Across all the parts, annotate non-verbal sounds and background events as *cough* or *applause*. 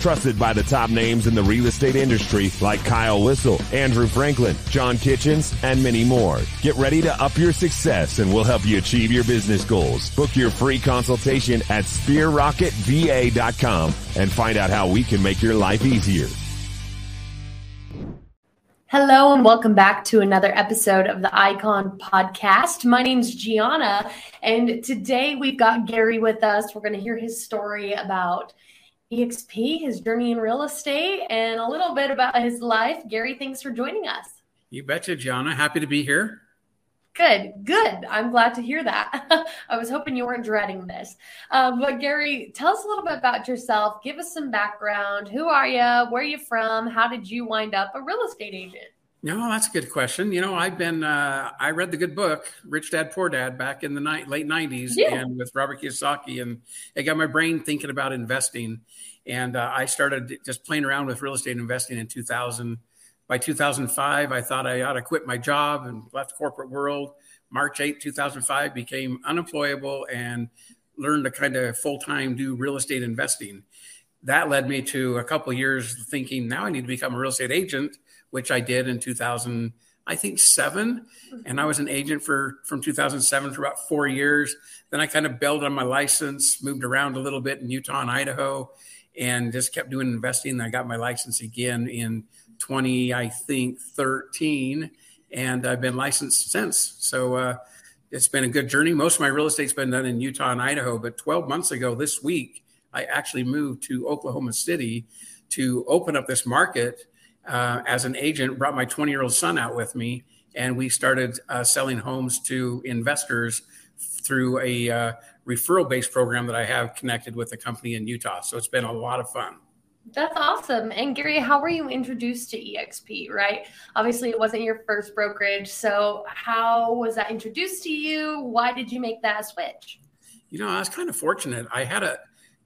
Trusted by the top names in the real estate industry like Kyle Whissel, Andrew Franklin, John Kitchens, and many more. Get ready to up your success and we'll help you achieve your business goals. Book your free consultation at sphererocketva.com and find out how we can make your life easier. Hello and welcome back to another episode of the Icon Podcast. My name's Gianna, and today we've got Gary with us. We're going to hear his story about EXP, his journey in real estate, and a little bit about his life. Gary, thanks for joining us. You betcha, Gianna. Happy to be here. Good, good. I'm glad to hear that. *laughs* I was hoping you weren't dreading this. Um, but Gary, tell us a little bit about yourself. Give us some background. Who are you? Where are you from? How did you wind up a real estate agent? No, that's a good question. You know, I've been uh, I read the good book Rich Dad Poor Dad back in the ni- late '90s, yeah. and with Robert Kiyosaki, and it got my brain thinking about investing. And uh, I started just playing around with real estate investing in 2000. By 2005, I thought I ought to quit my job and left the corporate world. March 8, 2005, became unemployable and learned to kind of full time do real estate investing. That led me to a couple years thinking now I need to become a real estate agent which I did in 2000, I think 7 and I was an agent for from 2007 for about four years. Then I kind of bailed on my license, moved around a little bit in Utah and Idaho, and just kept doing investing. I got my license again in 20, I think 13, and I've been licensed since. So uh, it's been a good journey. Most of my real estate's been done in Utah and Idaho, but 12 months ago this week, I actually moved to Oklahoma City to open up this market uh, as an agent, brought my 20 year old son out with me, and we started uh, selling homes to investors through a uh, referral based program that I have connected with a company in Utah. So it's been a lot of fun. That's awesome. And Gary, how were you introduced to EXP, right? Obviously, it wasn't your first brokerage. So, how was that introduced to you? Why did you make that switch? You know, I was kind of fortunate. I had a,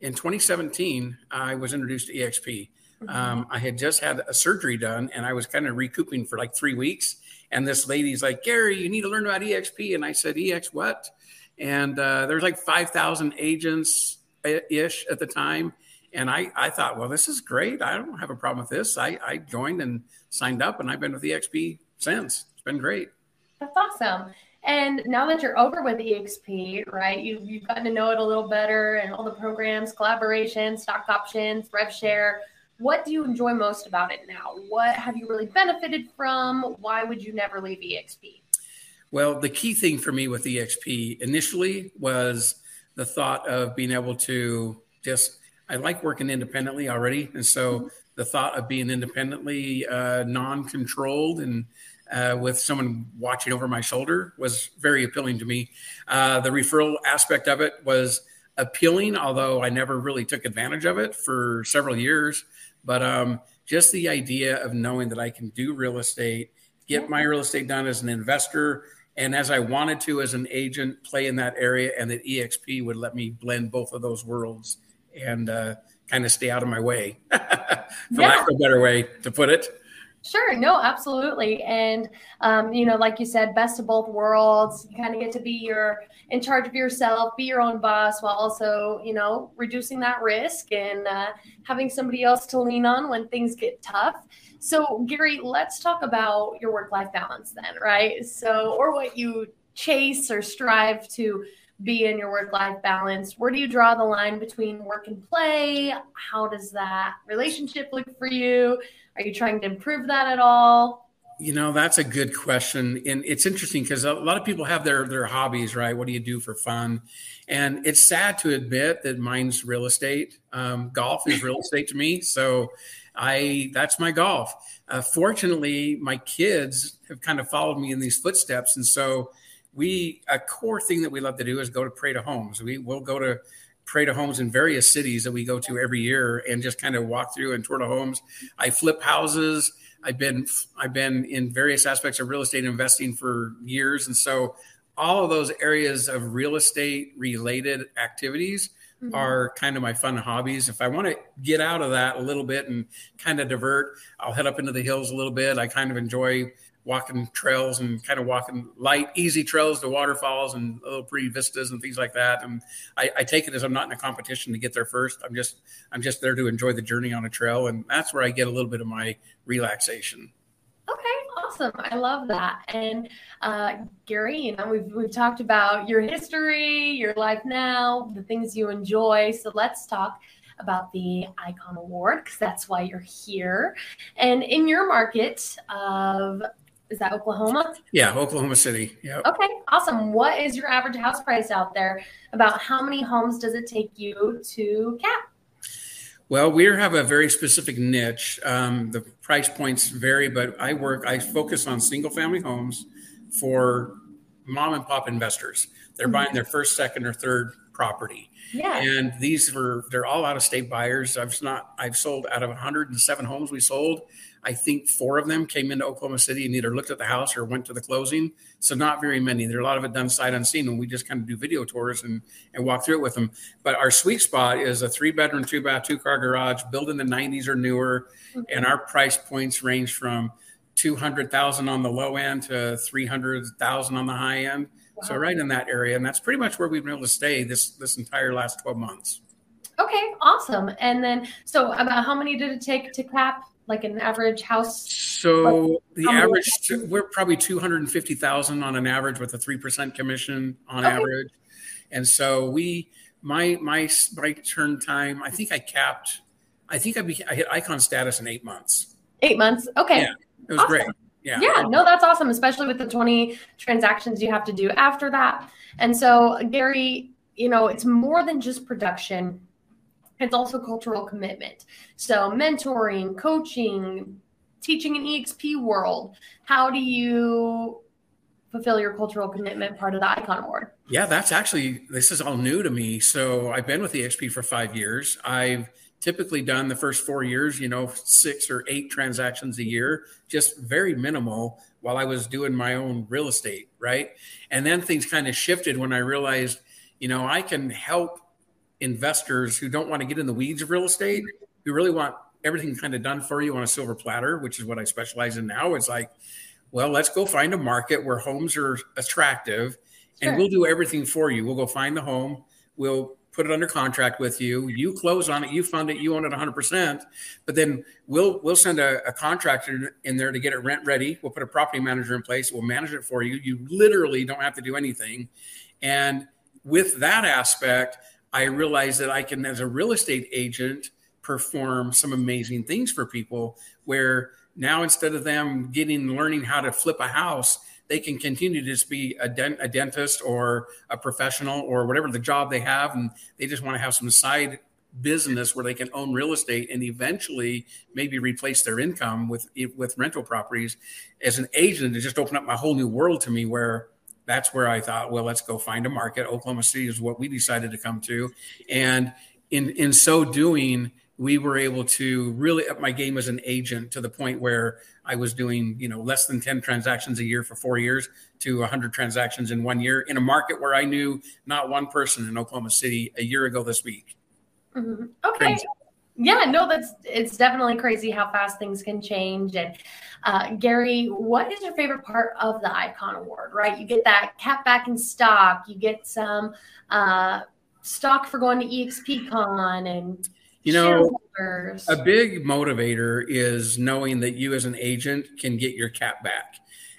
in 2017, I was introduced to EXP. Mm-hmm. Um, I had just had a surgery done and I was kind of recouping for like three weeks. And this lady's like, Gary, you need to learn about EXP. And I said, EX what? And uh, there's like 5,000 agents ish at the time. And I, I thought, well, this is great. I don't have a problem with this. I, I joined and signed up and I've been with EXP since. It's been great. That's awesome. And now that you're over with EXP, right, you've, you've gotten to know it a little better and all the programs, collaboration, stock options, rev share what do you enjoy most about it now? What have you really benefited from? Why would you never leave EXP? Well, the key thing for me with EXP initially was the thought of being able to just, I like working independently already. And so mm-hmm. the thought of being independently uh, non controlled and uh, with someone watching over my shoulder was very appealing to me. Uh, the referral aspect of it was appealing, although I never really took advantage of it for several years. But um, just the idea of knowing that I can do real estate, get my real estate done as an investor, and as I wanted to as an agent, play in that area, and that EXP would let me blend both of those worlds and uh, kind of stay out of my way, *laughs* for yeah. lack of a better way to put it. Sure. No, absolutely. And, um, you know, like you said, best of both worlds. You kind of get to be your in charge of yourself, be your own boss while also, you know, reducing that risk and uh, having somebody else to lean on when things get tough. So, Gary, let's talk about your work life balance then, right? So, or what you chase or strive to be in your work life balance? Where do you draw the line between work and play? How does that relationship look for you? Are you trying to improve that at all? You know, that's a good question. And it's interesting because a lot of people have their their hobbies, right? What do you do for fun? And it's sad to admit that mine's real estate. Um, golf is real estate to me. So I that's my golf. Uh, fortunately, my kids have kind of followed me in these footsteps. And so we a core thing that we love to do is go to Parade of Homes. We will go to Parade of Homes in various cities that we go to every year and just kind of walk through and tour the homes. I flip houses. I've been I've been in various aspects of real estate investing for years, and so all of those areas of real estate related activities mm-hmm. are kind of my fun hobbies. If I want to get out of that a little bit and kind of divert, I'll head up into the hills a little bit. I kind of enjoy walking trails and kind of walking light, easy trails to waterfalls and little pretty vistas and things like that. And I, I, take it as I'm not in a competition to get there first. I'm just I'm just there to enjoy the journey on a trail, and that's where I get a little bit of my relaxation. Okay, awesome. I love that. And uh, Gary, you know, we've we've talked about your history, your life now, the things you enjoy. So let's talk about the Icon Award because that's why you're here. And in your market of is that Oklahoma? Yeah, Oklahoma City. Yeah. Okay, awesome. What is your average house price out there? About how many homes does it take you to cap? Well, we have a very specific niche. Um, the price points vary, but I work, I focus on single family homes for mom and pop investors. They're mm-hmm. buying their first, second, or third property. Yeah. And these were, they're all out of state buyers. I've not, I've sold out of 107 homes we sold. I think four of them came into Oklahoma City and either looked at the house or went to the closing. So not very many. There are a lot of it done sight unseen, and we just kind of do video tours and and walk through it with them. But our sweet spot is a three bedroom, two bath, two car garage, built in the '90s or newer, mm-hmm. and our price points range from two hundred thousand on the low end to three hundred thousand on the high end. So right in that area, and that's pretty much where we've been able to stay this this entire last twelve months. Okay, awesome. And then, so about how many did it take to cap like an average house? So the average, we're probably 250,000 on an average with a 3% commission on okay. average. And so we, my, my, my turn time, I think I capped, I think I, I hit icon status in eight months. Eight months. Okay. Yeah, it was awesome. great. Yeah. Yeah. No, that's awesome, especially with the 20 transactions you have to do after that. And so, Gary, you know, it's more than just production it's also cultural commitment. So, mentoring, coaching, teaching an EXP world. How do you fulfill your cultural commitment part of the Icon Award? Yeah, that's actually, this is all new to me. So, I've been with EXP for five years. I've typically done the first four years, you know, six or eight transactions a year, just very minimal while I was doing my own real estate, right? And then things kind of shifted when I realized, you know, I can help investors who don't want to get in the weeds of real estate, who really want everything kind of done for you on a silver platter, which is what I specialize in now. It's like, well, let's go find a market where homes are attractive sure. and we'll do everything for you. We'll go find the home, we'll put it under contract with you, you close on it, you fund it, you own it 100%, but then we'll we'll send a, a contractor in there to get it rent ready. We'll put a property manager in place, we'll manage it for you. You literally don't have to do anything. And with that aspect, I realized that I can, as a real estate agent, perform some amazing things for people where now instead of them getting learning how to flip a house, they can continue to just be a, dent, a dentist or a professional or whatever the job they have. And they just want to have some side business where they can own real estate and eventually maybe replace their income with with rental properties as an agent it just opened up my whole new world to me where that's where I thought, well, let's go find a market. Oklahoma City is what we decided to come to, and in in so doing, we were able to really up my game as an agent to the point where I was doing, you know, less than 10 transactions a year for four years to 100 transactions in one year in a market where I knew not one person in Oklahoma City a year ago this week. Mm-hmm. Okay. Crazy. Yeah, no, that's it's definitely crazy how fast things can change. And uh, Gary, what is your favorite part of the Icon Award? Right, you get that cap back in stock, you get some uh, stock for going to EXPCon, and you know, a big motivator is knowing that you as an agent can get your cap back,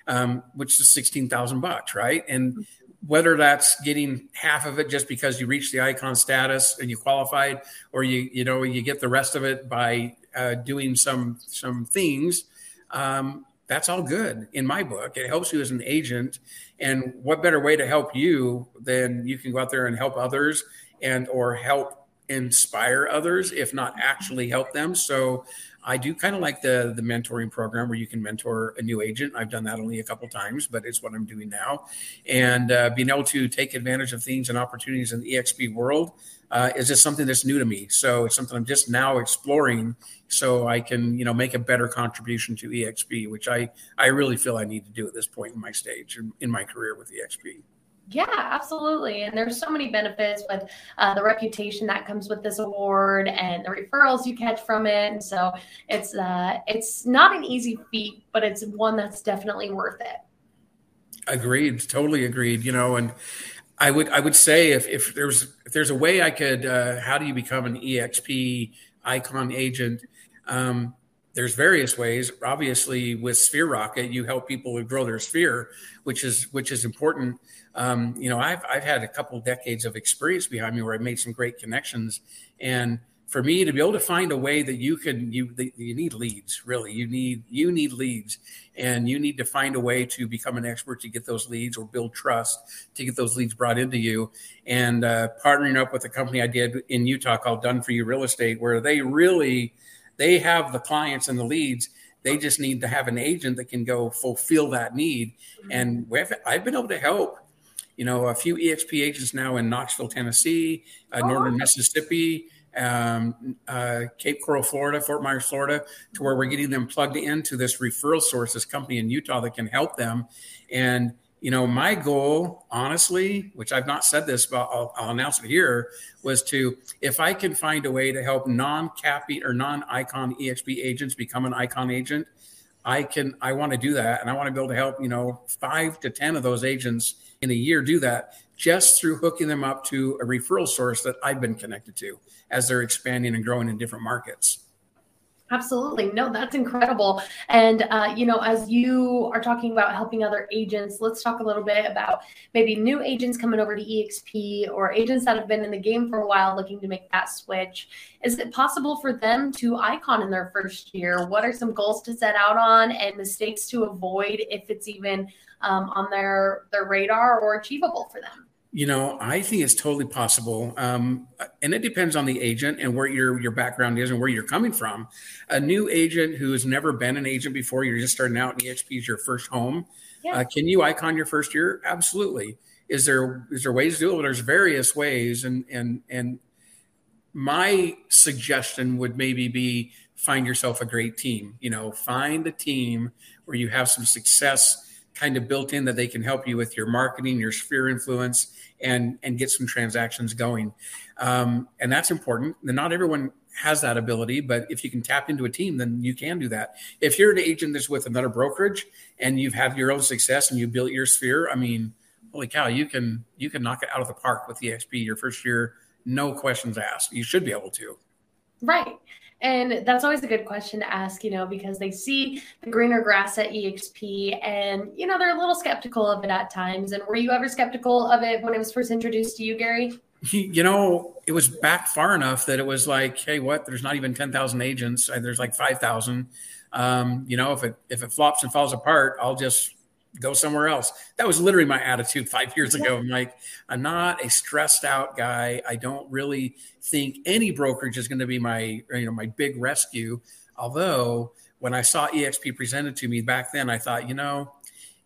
um, which is sixteen thousand bucks, right? And whether that's getting half of it just because you reach the icon status and you qualified, or you you know you get the rest of it by uh, doing some some things, um, that's all good in my book. It helps you as an agent, and what better way to help you than you can go out there and help others and or help inspire others, if not actually help them. So I do kind of like the the mentoring program where you can mentor a new agent. I've done that only a couple times, but it's what I'm doing now. And uh, being able to take advantage of things and opportunities in the EXP world uh, is just something that's new to me. So it's something I'm just now exploring, so I can you know make a better contribution to EXP, which I I really feel I need to do at this point in my stage in, in my career with EXP. Yeah, absolutely. And there's so many benefits with uh, the reputation that comes with this award and the referrals you catch from it. And so it's uh, it's not an easy feat, but it's one that's definitely worth it. Agreed. Totally agreed. You know, and I would I would say if if there's if there's a way I could, uh, how do you become an EXP icon agent? Um, there's various ways. Obviously, with Sphere Rocket, you help people grow their sphere, which is which is important. Um, you know, I've I've had a couple decades of experience behind me where I've made some great connections, and for me to be able to find a way that you can you you need leads really you need you need leads and you need to find a way to become an expert to get those leads or build trust to get those leads brought into you and uh, partnering up with a company i did in utah called done for you real estate where they really they have the clients and the leads. They just need to have an agent that can go fulfill that need. Mm-hmm. And I've been able to help, you know, a few EXP agents now in Knoxville, Tennessee, uh, oh. northern Mississippi, um, uh, Cape Coral, Florida, Fort Myers, Florida, to where we're getting them plugged into this referral source, this company in Utah that can help them. And you know, my goal, honestly, which I've not said this, but I'll, I'll, announce it here, was to if I can find a way to help non-cappy or non-icon EXP agents become an icon agent, I can. I want to do that, and I want to be able to help you know five to ten of those agents in a year do that just through hooking them up to a referral source that I've been connected to as they're expanding and growing in different markets. Absolutely. No, that's incredible. And, uh, you know, as you are talking about helping other agents, let's talk a little bit about maybe new agents coming over to EXP or agents that have been in the game for a while looking to make that switch. Is it possible for them to icon in their first year? What are some goals to set out on and mistakes to avoid if it's even um, on their, their radar or achievable for them? You know, I think it's totally possible, um, and it depends on the agent and where your your background is and where you're coming from. A new agent who has never been an agent before, you're just starting out, and EXP is your first home. Yeah. Uh, can you icon your first year? Absolutely. Is there is there ways to do it? Well, there's various ways, and and and my suggestion would maybe be find yourself a great team. You know, find a team where you have some success kind of built in that they can help you with your marketing, your sphere influence, and and get some transactions going. Um, and that's important. And not everyone has that ability, but if you can tap into a team, then you can do that. If you're an agent that's with another brokerage and you've had your own success and you built your sphere, I mean, holy cow, you can you can knock it out of the park with EXP your first year, no questions asked. You should be able to. Right. And that's always a good question to ask, you know, because they see the greener grass at EXP and, you know, they're a little skeptical of it at times. And were you ever skeptical of it when it was first introduced to you, Gary? You know, it was back far enough that it was like, hey, what? There's not even 10,000 agents. There's like 5,000. Um, you know, if it if it flops and falls apart, I'll just go somewhere else. That was literally my attitude five years ago. I'm like, I'm not a stressed out guy. I don't really think any brokerage is going to be my, you know, my big rescue. Although when I saw EXP presented to me back then, I thought, you know,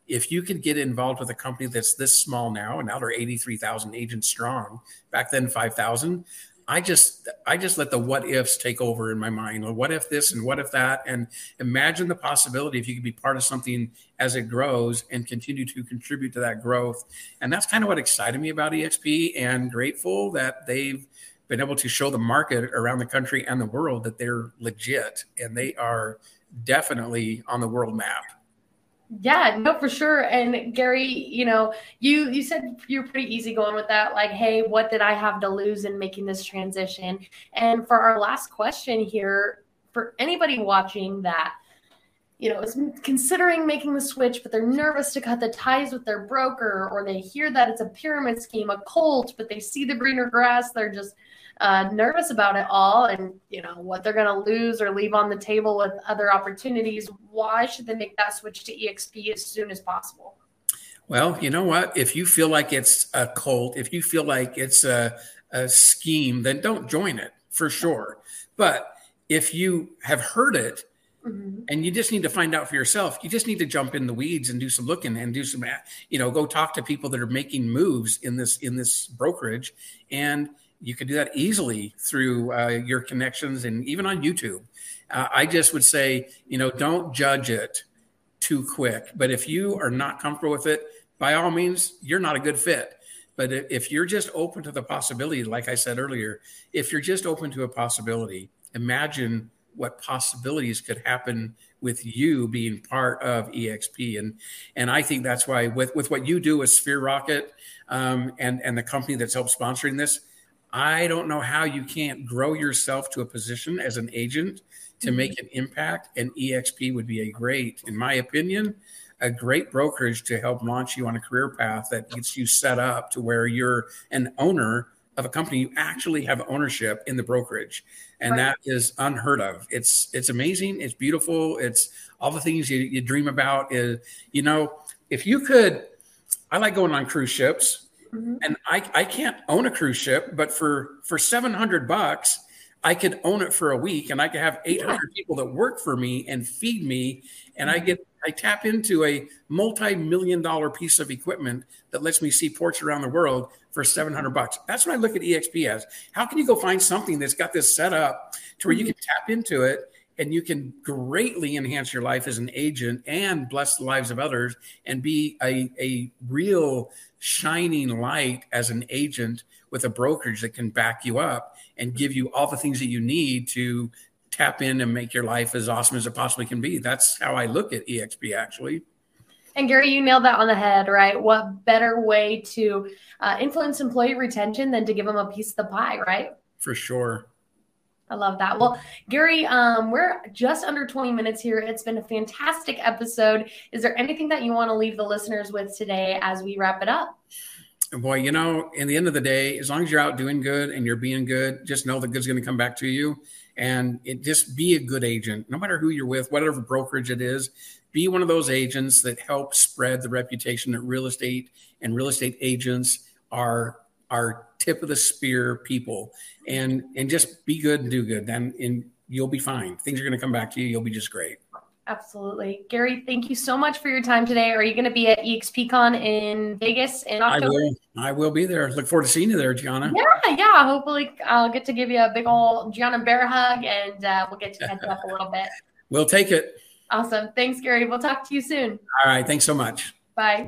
if you could get involved with a company that's this small now, and now they're 83,000 agents strong, back then 5,000, I just I just let the what ifs take over in my mind. What if this and what if that? And imagine the possibility if you could be part of something as it grows and continue to contribute to that growth. And that's kind of what excited me about EXP and grateful that they've been able to show the market around the country and the world that they're legit and they are definitely on the world map. Yeah, no, for sure. And Gary, you know, you you said you're pretty easy going with that. Like, hey, what did I have to lose in making this transition? And for our last question here, for anybody watching that, you know, is considering making the switch, but they're nervous to cut the ties with their broker, or they hear that it's a pyramid scheme, a cult, but they see the greener grass, they're just uh, nervous about it all and you know what they're going to lose or leave on the table with other opportunities why should they make that switch to exp as soon as possible? Well you know what? If you feel like it's a cult if you feel like it's a, a scheme then don't join it for sure. But if you have heard it Mm-hmm. and you just need to find out for yourself you just need to jump in the weeds and do some looking and do some you know go talk to people that are making moves in this in this brokerage and you can do that easily through uh, your connections and even on YouTube. Uh, I just would say, you know, don't judge it too quick. But if you are not comfortable with it, by all means, you're not a good fit. But if you're just open to the possibility, like I said earlier, if you're just open to a possibility, imagine what possibilities could happen with you being part of exp and and i think that's why with with what you do with sphere rocket um, and and the company that's helped sponsoring this i don't know how you can't grow yourself to a position as an agent to make mm-hmm. an impact and exp would be a great in my opinion a great brokerage to help launch you on a career path that gets you set up to where you're an owner of a company. You actually have ownership in the brokerage and right. that is unheard of. It's it's amazing. It's beautiful. It's all the things you, you dream about is you know if you could i like going on cruise ships mm-hmm. and I, I can't own a cruise ship but for for 700 bucks I could own it for a week and I could have 800 yeah. people that work for me and feed me. And I mm-hmm. get, I tap into a multi million dollar piece of equipment that lets me see ports around the world for 700 bucks. That's what I look at EXP as. How can you go find something that's got this set up to where you mm-hmm. can tap into it and you can greatly enhance your life as an agent and bless the lives of others and be a, a real shining light as an agent with a brokerage that can back you up and give you all the things that you need to tap in and make your life as awesome as it possibly can be. That's how I look at EXP actually. And Gary, you nailed that on the head, right? What better way to uh, influence employee retention than to give them a piece of the pie, right? For sure. I love that. Well, Gary, um, we're just under 20 minutes here. It's been a fantastic episode. Is there anything that you want to leave the listeners with today as we wrap it up? boy, you know, in the end of the day, as long as you're out doing good and you're being good, just know the good's going to come back to you. And it, just be a good agent, no matter who you're with, whatever brokerage it is. Be one of those agents that help spread the reputation that real estate and real estate agents are are tip of the spear people, and and just be good and do good. Then and you'll be fine. Things are going to come back to you. You'll be just great. Absolutely. Gary, thank you so much for your time today. Are you going to be at EXPCon in Vegas in October? I will. I will be there. Look forward to seeing you there, Gianna. Yeah, yeah. Hopefully, I'll get to give you a big old Gianna bear hug and uh, we'll get to catch up a *laughs* little bit. We'll take it. Awesome. Thanks, Gary. We'll talk to you soon. All right. Thanks so much. Bye.